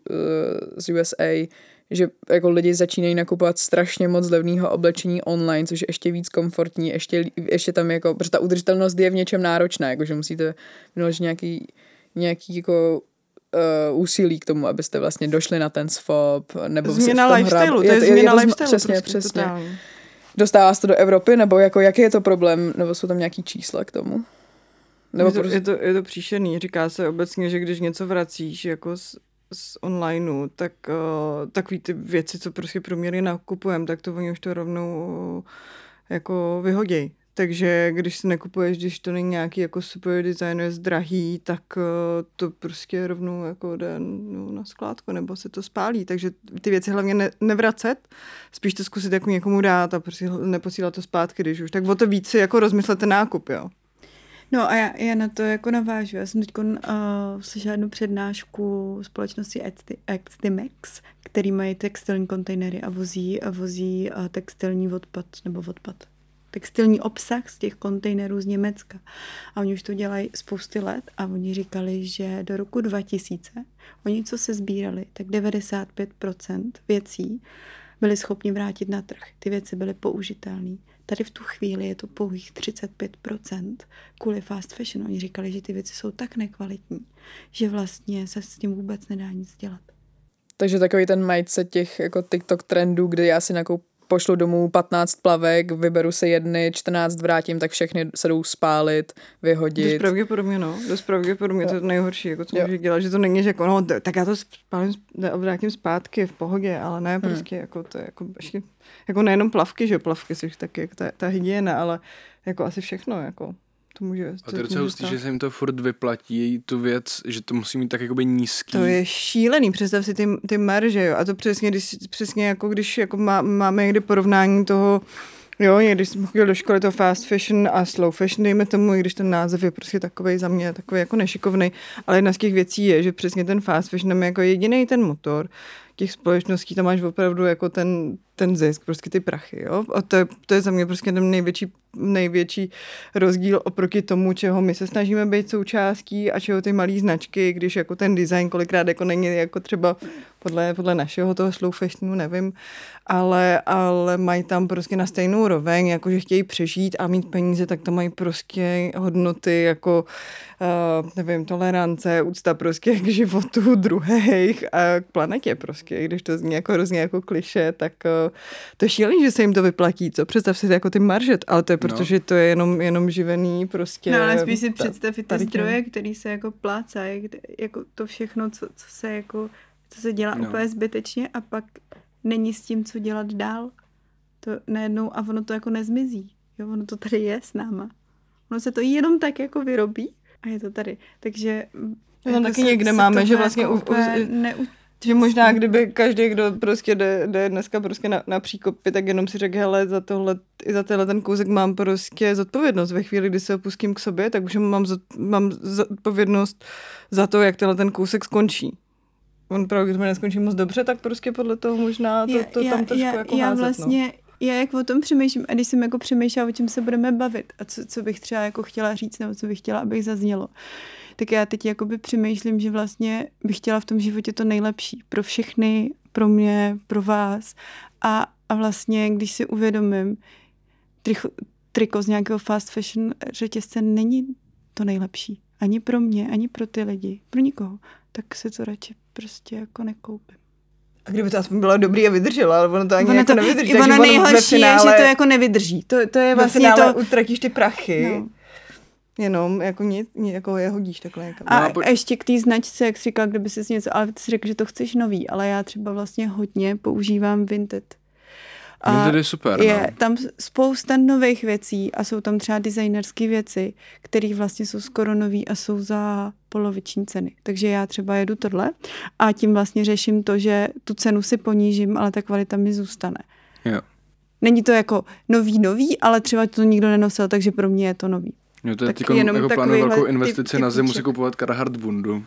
z USA, že jako lidi začínají nakupovat strašně moc levného oblečení online, což je ještě víc komfortní, ještě, ještě tam jako, protože ta udržitelnost je v něčem náročná, jako že musíte vynaložit nějaký, nějaký jako uh, úsilí k tomu, abyste vlastně došli na ten swap, nebo změna lifestyle, to je, je změna je, lifestyle. Přesně, prostě, přesně. Totální. Dostává se to do Evropy, nebo jako jaký je to problém, nebo jsou tam nějaký čísla k tomu? Nebo je, to, prostě... je, to, je to příšerný. Říká se obecně, že když něco vracíš jako z, z onlineu, tak uh, takový ty věci, co prostě průměrně nakupujeme, tak to oni už to rovnou uh, jako vyhoděj. Takže když si nekupuješ, když to není nějaký jako super designer drahý, tak uh, to prostě rovnou jako jde no, na skládku nebo se to spálí. Takže ty věci hlavně ne, nevracet, spíš to zkusit jako někomu dát a prostě neposílat to zpátky, když už. Tak o to víc si jako rozmyslete nákup, jo. No a já, já na to jako navážu. Já jsem teď uh, slyšela jednu přednášku společnosti Actimex, který mají textilní kontejnery a vozí, a vozí uh, textilní odpad nebo odpad textilní obsah z těch kontejnerů z Německa. A oni už to dělají spousty let a oni říkali, že do roku 2000 oni, co se sbírali, tak 95% věcí byli schopni vrátit na trh. Ty věci byly použitelné. Tady v tu chvíli je to pouhých 35% kvůli fast fashion. Oni říkali, že ty věci jsou tak nekvalitní, že vlastně se s tím vůbec nedá nic dělat. Takže takový ten mindset těch jako TikTok trendů, kdy já si nakoupím pošlu domů 15 plavek, vyberu si jedny, 14 vrátím, tak všechny se jdou spálit, vyhodit. Dost pravděpodobně, no. Dost pravděpodobně, to je nejhorší, jako co můžeš dělat, že to není, že jako, no, tak já to spálím, vrátím zpátky v pohodě, ale ne, hmm. prostě, hmm. jako to je jako, ještě, jako nejenom plavky, že plavky jsou taky ta, ta hygiena, ale jako asi všechno, jako to může. A to je docela hustý, že se jim to furt vyplatí, tu věc, že to musí mít tak jakoby nízký. To je šílený, představ si ty, ty marže, jo. A to přesně, když, přesně jako když jako má, máme někdy porovnání toho, Jo, když jsem chodil do školy to fast fashion a slow fashion, dejme tomu, i když ten název je prostě takový za mě takový jako nešikovný, ale jedna z těch věcí je, že přesně ten fast fashion je jako jediný ten motor těch společností, tam máš opravdu jako ten, ten zisk, prostě ty prachy, jo. A to je, to je za mě prostě ten největší největší rozdíl oproti tomu, čeho my se snažíme být součástí a čeho ty malé značky, když jako ten design kolikrát jako není jako třeba podle, podle našeho toho slow fashionu, nevím, ale, ale mají tam prostě na stejnou roveň, jako že chtějí přežít a mít peníze, tak to mají prostě hodnoty jako, uh, nevím, tolerance, úcta prostě k životu druhých a k planetě prostě, když to zní jako hrozně jako kliše, tak uh, to je šílený, že se jim to vyplatí, co? Představ si jako ty maržet, ale to je No. protože no. to je jenom, jenom živený prostě. No ale spíš si představ ty zdroje, který se jako plácají, jako to všechno, co, co se jako, co se dělá no. úplně zbytečně a pak není s tím, co dělat dál. To najednou, a ono to jako nezmizí. Jo, ono to tady je s náma. Ono se to jenom tak jako vyrobí a je to tady. Takže No, jako taky se, někde se máme, že vlastně jako u, u, neu, že možná, kdyby každý, kdo prostě jde, jde dneska prostě na, na příkopy, tak jenom si řekl, hele, za tohle, i za tenhle ten kousek mám prostě zodpovědnost. Ve chvíli, kdy se ho pustím k sobě, tak už mám, zod, mám zodpovědnost za to, jak tenhle ten kousek skončí. On když neskončí moc dobře, tak prostě podle toho možná to, to já, tam trošku já, jako já házet, vlastně, no. Já jak o tom přemýšlím, a když jsem jako přemýšlela, o čem se budeme bavit a co, co bych třeba jako chtěla říct, nebo co bych chtěla, abych zaznělo, tak já teď jakoby přemýšlím, že vlastně bych chtěla v tom životě to nejlepší pro všechny, pro mě, pro vás a, a vlastně, když si uvědomím, triko, triko z nějakého fast fashion řetězce není to nejlepší. Ani pro mě, ani pro ty lidi, pro nikoho. Tak se to radši prostě jako nekoupím. A kdyby to aspoň bylo dobrý a vydrželo, ale ono to ani ono jako to, nevydrží. Ono nejhorší finále, je, že to jako nevydrží. To, to je vlastně to... utratíš ty prachy. No jenom jako, nic, jako je hodíš takhle někam. A, no, a ještě k té značce, jak jsi říkal, kdyby si něco, ale ty jsi řekl, že to chceš nový, ale já třeba vlastně hodně používám Vinted. A je super. Je no. tam spousta nových věcí a jsou tam třeba designerské věci, které vlastně jsou skoro nový a jsou za poloviční ceny. Takže já třeba jedu tohle a tím vlastně řeším to, že tu cenu si ponížím, ale ta kvalita mi zůstane. Jo. Není to jako nový nový, ale třeba to nikdo nenosil, takže pro mě je to nový. Jo, to je tak jenom jako plánuji velkou investici typ, na zimu si kupovat Carhartt bundu.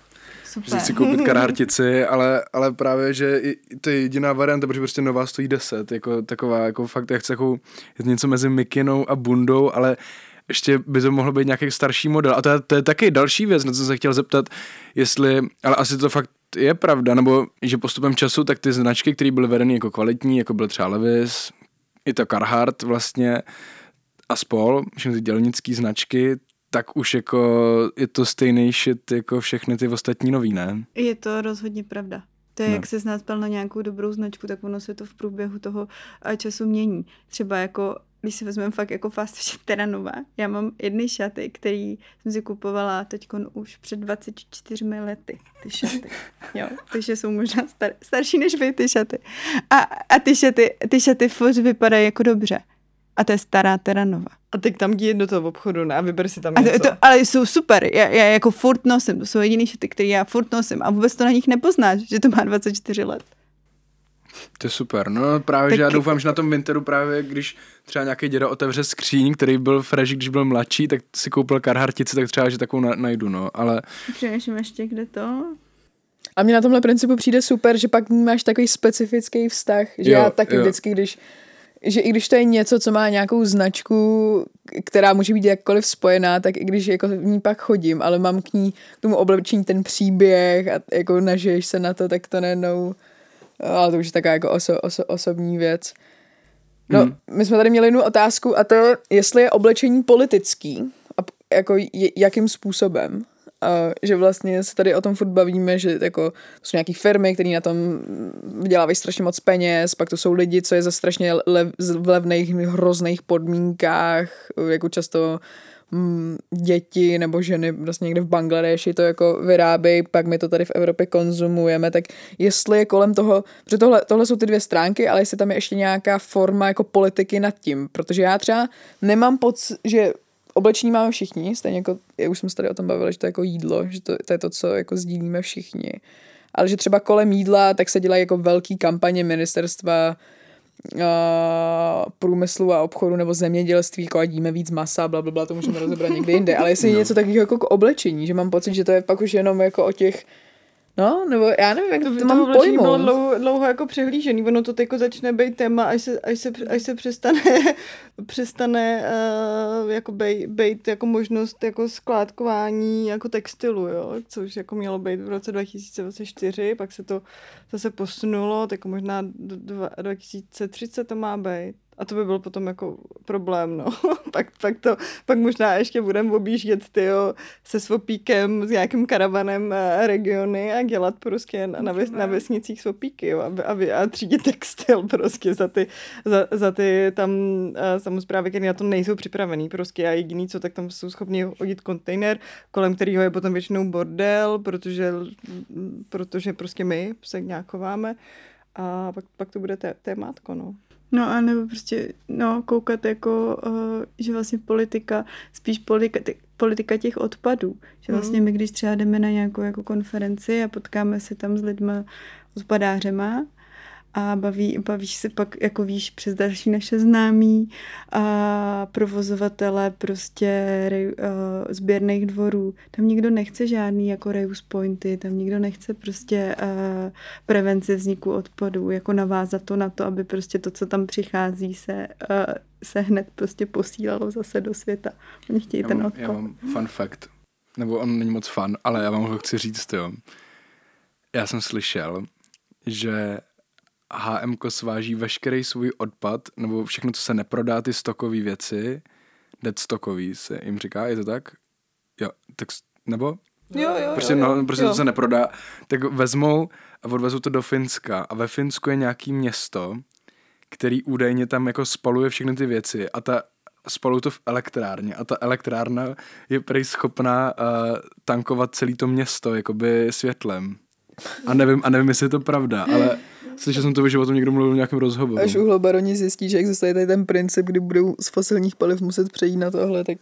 Super. Si koupit Carhartici, ale, ale právě, že i, to je jediná varianta, protože prostě nová stojí 10, jako taková, jako fakt, jak jako něco mezi Mikinou a bundou, ale ještě by to mohlo být nějaký starší model. A to je, to je taky další věc, na co jsem se chtěl zeptat, jestli, ale asi to fakt je pravda, nebo že postupem času, tak ty značky, které byly vedeny jako kvalitní, jako byl třeba Levis, i to Carhartt vlastně, a spol, všechny ty dělnické značky, tak už jako je to stejný shit jako všechny ty ostatní nový, ne? Je to rozhodně pravda. To je, no. jak se znát na nějakou dobrou značku, tak ono se to v průběhu toho času mění. Třeba jako když si vezmeme fakt jako fast fashion Teranova, já mám jedny šaty, které jsem si kupovala teď už před 24 lety, ty šaty, jo, takže jsou možná star, starší než vy ty šaty. A, a ty šaty, ty šaty furt vypadají jako dobře. A to je stará Teranova. A teď tam jdi do toho obchodu ne? a vyber si tam něco. A to, to, ale jsou super, já, já jako furt nosím, to jsou jediný šaty, které já furt nosím a vůbec to na nich nepoznáš, že to má 24 let. To je super. No právě, tak... že já doufám, že na tom Winteru právě, když třeba nějaký děda otevře skříň, který byl fresh, když byl mladší, tak si koupil karhartici, tak třeba, že takovou na, najdu, no, ale... Přemýšlím ještě, kde to? A mně na tomhle principu přijde super, že pak máš takový specifický vztah, že jo, já taky jo. vždycky, když že i když to je něco, co má nějakou značku, která může být jakkoliv spojená, tak i když jako v ní pak chodím, ale mám k ní, k tomu oblečení ten příběh a jako nažiješ se na to, tak to najednou ale to už je taková jako oso, oso, osobní věc. No, mm. my jsme tady měli jednu otázku a to, jestli je oblečení politický a jako jakým způsobem. A že vlastně se tady o tom furt bavíme, že jako jsou nějaké firmy, které na tom vydělávají strašně moc peněz, pak to jsou lidi, co je za strašně lev, v levných, hrozných podmínkách, jako často mm, děti nebo ženy vlastně někde v Bangladeši to jako vyrábějí, pak my to tady v Evropě konzumujeme, tak jestli je kolem toho, protože tohle, tohle jsou ty dvě stránky, ale jestli tam je ještě nějaká forma jako politiky nad tím, protože já třeba nemám pocit, že oblečení máme všichni, stejně jako, já už jsme se tady o tom bavili, že to je jako jídlo, že to, to je to, co jako sdílíme všichni. Ale že třeba kolem jídla tak se dělají jako velký kampaně ministerstva průmyslu a obchodu nebo zemědělství, jako ať jíme víc masa, bla, bla, bla, to můžeme rozebrat někde jinde, ale jestli no. je něco takového jako k oblečení, že mám pocit, že to je pak už jenom jako o těch No, nebo já nevím, jak to, to mám pojmout. bylo dlouho, dlouho jako přehlížený, ono to jako začne být téma, až se, až se, až se přestane, přestane uh, jako bej, být jako možnost jako skládkování jako textilu, jo, což jako mělo být v roce 2024, pak se to zase posunulo, tak možná do 2030 to má být. A to by byl potom jako problém, no. pak, pak, to, pak možná ještě budeme objíždět, tyjo, se svopíkem s nějakým karavanem eh, regiony a dělat prostě na, na, ves, na vesnicích svopíky, jo, a, a, a třídit textil prostě za ty, za, za ty tam uh, samozprávy, které na to nejsou připravený prostě a jediný, co tak tam jsou schopni hodit kontejner, kolem kterého je potom většinou bordel, protože, protože prostě my se nějak chováme a pak, pak to bude té, témátko, no. No a nebo prostě, no, koukat jako, uh, že vlastně politika, spíš politika, politika těch odpadů. Že hmm. vlastně my, když třeba jdeme na nějakou jako konferenci a potkáme se tam s lidmi, odpadářema, a baví, bavíš se pak, jako víš, přes další naše známí a provozovatele prostě rej, uh, sběrných dvorů. Tam nikdo nechce žádný jako reuse pointy, tam nikdo nechce prostě uh, prevenci vzniku odpadů, jako navázat to na to, aby prostě to, co tam přichází, se, uh, se hned prostě posílalo zase do světa. Oni chtějí já ten mám, odpad. Já mám fun fact, nebo on není moc fun, ale já vám ho chci říct, jo. Já jsem slyšel, že HM sváží veškerý svůj odpad, nebo všechno, co se neprodá, ty stokové věci, dead stockový se jim říká, je to tak? Jo, tak, nebo? Jo, jo, prostě, jo, no, jo. No, prostě jo. to se neprodá, tak vezmou a odvezou to do Finska a ve Finsku je nějaký město, který údajně tam jako spaluje všechny ty věci a ta spalují to v elektrárně a ta elektrárna je prej schopná uh, tankovat celý to město jakoby světlem. A nevím, a nevím, jestli je to pravda, ale Slyšel jsem to, že o tom někdo mluvil v nějakém rozhovoru. Až uhlobaroni zjistí, že existuje tady ten princip, kdy budou z fosilních paliv muset přejít na tohle, tak...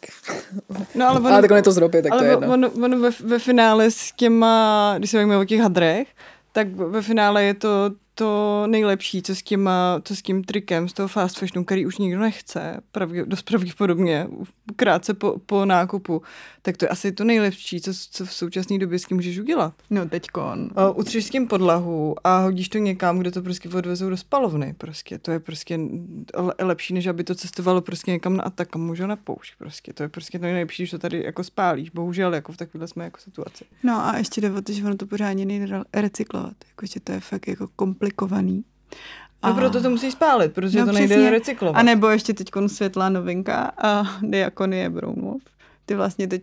No, ale, ono, ale tak on je to zropě, tak ale to je jedno. Ono, ono ve, ve, finále s těma, když se bavíme o těch hadrech, tak ve finále je to to nejlepší, co s tím, co s tím trikem z toho fast fashionu, který už nikdo nechce, pravdě, dost pravděpodobně, krátce po, po nákupu, tak to je asi to nejlepší, co, co v současné době s tím můžeš udělat. No teďkon. Utřeš s tím podlahu a hodíš to někam, kde to prostě odvezou do spalovny. Prostě. To je prostě lepší, než aby to cestovalo prostě někam na atak a můžu na poušť. Prostě. To je prostě to nejlepší, když to tady jako spálíš. Bohužel jako v takovéhle jsme jako situaci. No a ještě jde o to, že ono to pořádně nejde recyklovat. Jakože to je fakt jako komplikovaný. No a... proto to musí spálit, protože no, to nejde přesně. recyklovat. A nebo ještě teď světlá novinka a Diakonie Broumov. Ty vlastně teď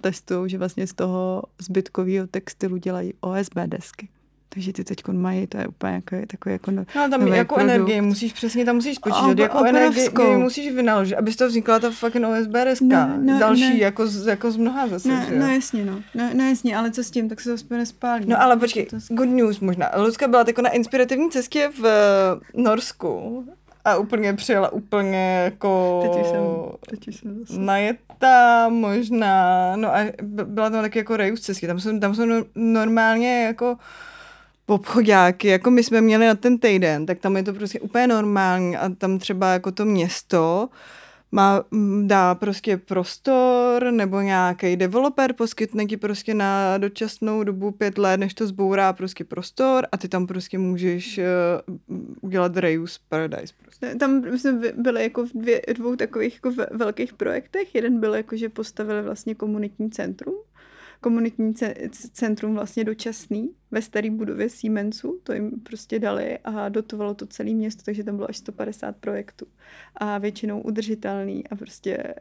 testují, že vlastně z toho zbytkového textilu dělají OSB desky. Takže ty teď mají, to je úplně jako, takový jako No ale tam jako produkt. energii musíš přesně, tam musíš spočítat, jako energii musíš vynaložit, aby toho vznikla ta fucking OSBRSK, no, no, další ne. jako, z, jako z mnoha zase. No, no jasně, no. no. no. jasně, ale co s tím, tak se to spíš nespálí. No ale počkej, to... good news možná. Lucka byla jako na inspirativní cestě v uh, Norsku a úplně přijela úplně jako teď jsem, teď jsem zase. najetá možná, no a byla tam taky jako rejus cestě, tam jsou, tam jsou normálně jako obchodáky, jako my jsme měli na ten týden, tak tam je to prostě úplně normální a tam třeba jako to město má, dá prostě prostor nebo nějaký developer poskytne ti prostě na dočasnou dobu pět let, než to zbourá prostě prostor a ty tam prostě můžeš uh, udělat reuse paradise. Prostě. Tam jsme byli jako v dvě, dvou takových jako velkých projektech. Jeden byl jako, že postavili vlastně komunitní centrum komunitní centrum vlastně dočasný ve staré budově Siemensu, to jim prostě dali a dotovalo to celé město, takže tam bylo až 150 projektů. A většinou udržitelný a prostě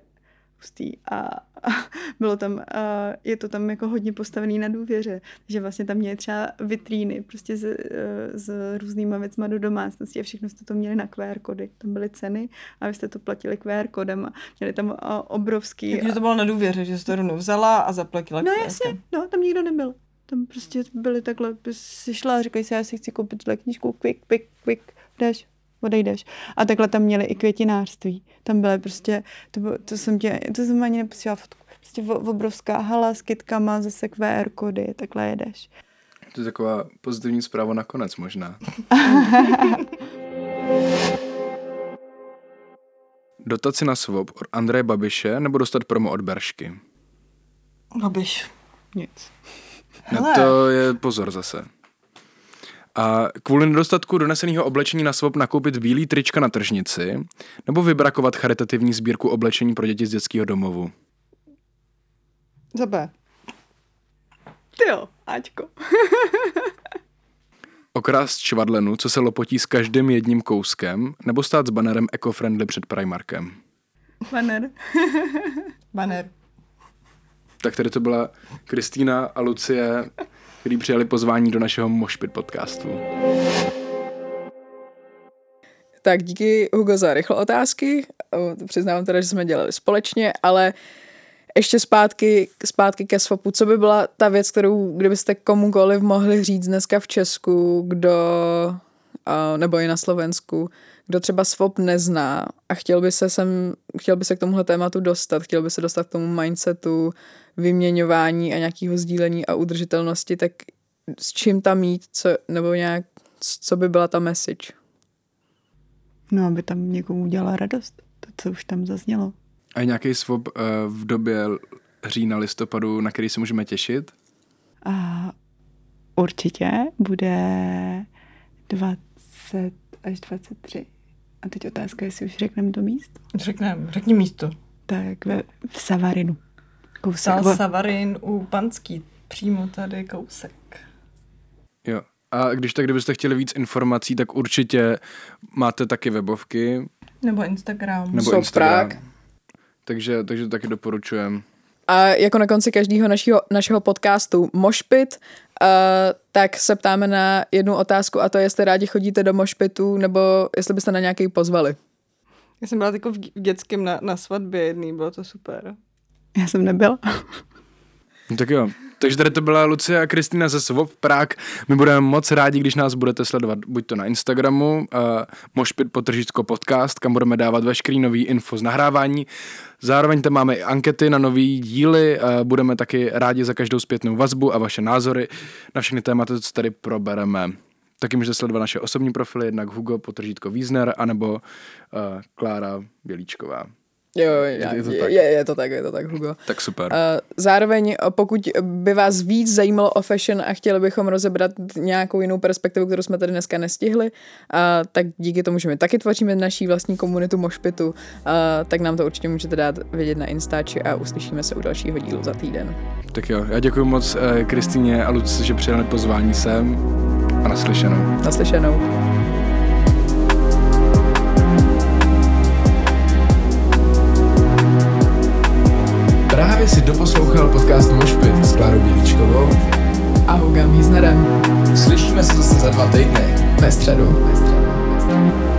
hustý a, a bylo tam, a je to tam jako hodně postavený na důvěře, že vlastně tam měli třeba vitríny prostě s, e, s různýma věcma do domácnosti a všechno jste to měli na QR kody, tam byly ceny a vy jste to platili QR kodem a měli tam obrovský. Takže to bylo na důvěře, že jste to rovnou vzala a zaplatila No jasně, no tam nikdo nebyl. Tam prostě byly takhle, si šla a říkají si, já si chci koupit tuhle knížku, quick, quick, quick, jdeš, odejdeš. A takhle tam měli i květinářství. Tam byly prostě, to, bylo, to jsem tě, to jsem ani neposílala fotku. Prostě obrovská hala s kytkama, zase QR kody, takhle jedeš. To je taková pozitivní zpráva nakonec možná. Dotaci na svob od Andreje Babiše nebo dostat promo od Beršky? Babiš. Nic. No to je pozor zase. A kvůli nedostatku doneseného oblečení na svob nakoupit bílý trička na tržnici nebo vybrakovat charitativní sbírku oblečení pro děti z dětského domovu? Za B. Ty jo, Aťko. Okrást čvadlenu, co se lopotí s každým jedním kouskem, nebo stát s banerem eco-friendly před Primarkem? Banner. Banner. Tak tady to byla Kristýna a Lucie který přijali pozvání do našeho Mošpit podcastu. Tak díky Hugo za rychle otázky. Přiznám teda, že jsme dělali společně, ale ještě zpátky, zpátky ke swapu. Co by byla ta věc, kterou kdybyste komukoliv mohli říct dneska v Česku, kdo, nebo i na Slovensku, kdo třeba swap nezná a chtěl by se sem, chtěl by se k tomuhle tématu dostat, chtěl by se dostat k tomu mindsetu, vyměňování a nějakého sdílení a udržitelnosti, tak s čím tam mít, co, nebo nějak, co by byla ta message? No, aby tam někomu udělala radost, to, co už tam zaznělo. A nějaký swap uh, v době října, listopadu, na který se můžeme těšit? A určitě bude 20 až 23. A teď otázka, jestli už řekneme to místo. Řekneme, řekni místo. Tak ve, v Savarinu. Kousek. Sal Savarin u Panský, přímo tady kousek. Jo. A když tak, kdybyste chtěli víc informací, tak určitě máte taky webovky. Nebo Instagram. Nebo Instagram. Takže, takže taky doporučujem. A jako na konci každého našeho, našeho podcastu Mošpit, tak se ptáme na jednu otázku a to je, jestli rádi chodíte do Mošpitu nebo jestli byste na nějaký pozvali. Já jsem byla jako v dětském na, na svatbě jedný, bylo to super. Já jsem nebyla. No tak jo. Takže tady to byla Lucie a Kristýna ze Swap Prague. My budeme moc rádi, když nás budete sledovat buď to na Instagramu, uh, Mošpit potržítko podcast, kam budeme dávat veškerý nový info z nahrávání. Zároveň tam máme i ankety na nový díly, uh, budeme taky rádi za každou zpětnou vazbu a vaše názory na všechny témata, co tady probereme. Taky můžete sledovat naše osobní profily, jednak Hugo potržítko Wiesner, anebo uh, Klára Bělíčková. Jo, je, je, to tak. Je, je to tak, je to tak, Hugo. Tak super. Uh, zároveň, pokud by vás víc zajímalo o fashion a chtěli bychom rozebrat nějakou jinou perspektivu, kterou jsme tady dneska nestihli, uh, tak díky tomu, že my taky tvoříme naší vlastní komunitu Mošpitu, uh, tak nám to určitě můžete dát vědět na Instači a uslyšíme se u dalšího dílu za týden. Tak jo, já děkuji moc Kristýně a Luci, že přijali pozvání sem a naslyšenou. Naslyšenou. Právě si doposlouchal podcast Mošpit s Klárou Bělíčkovou a Hugem Wiesnerem. Slyšíme se zase za dva týdny. Ve středu. Ve středu. Ve středu.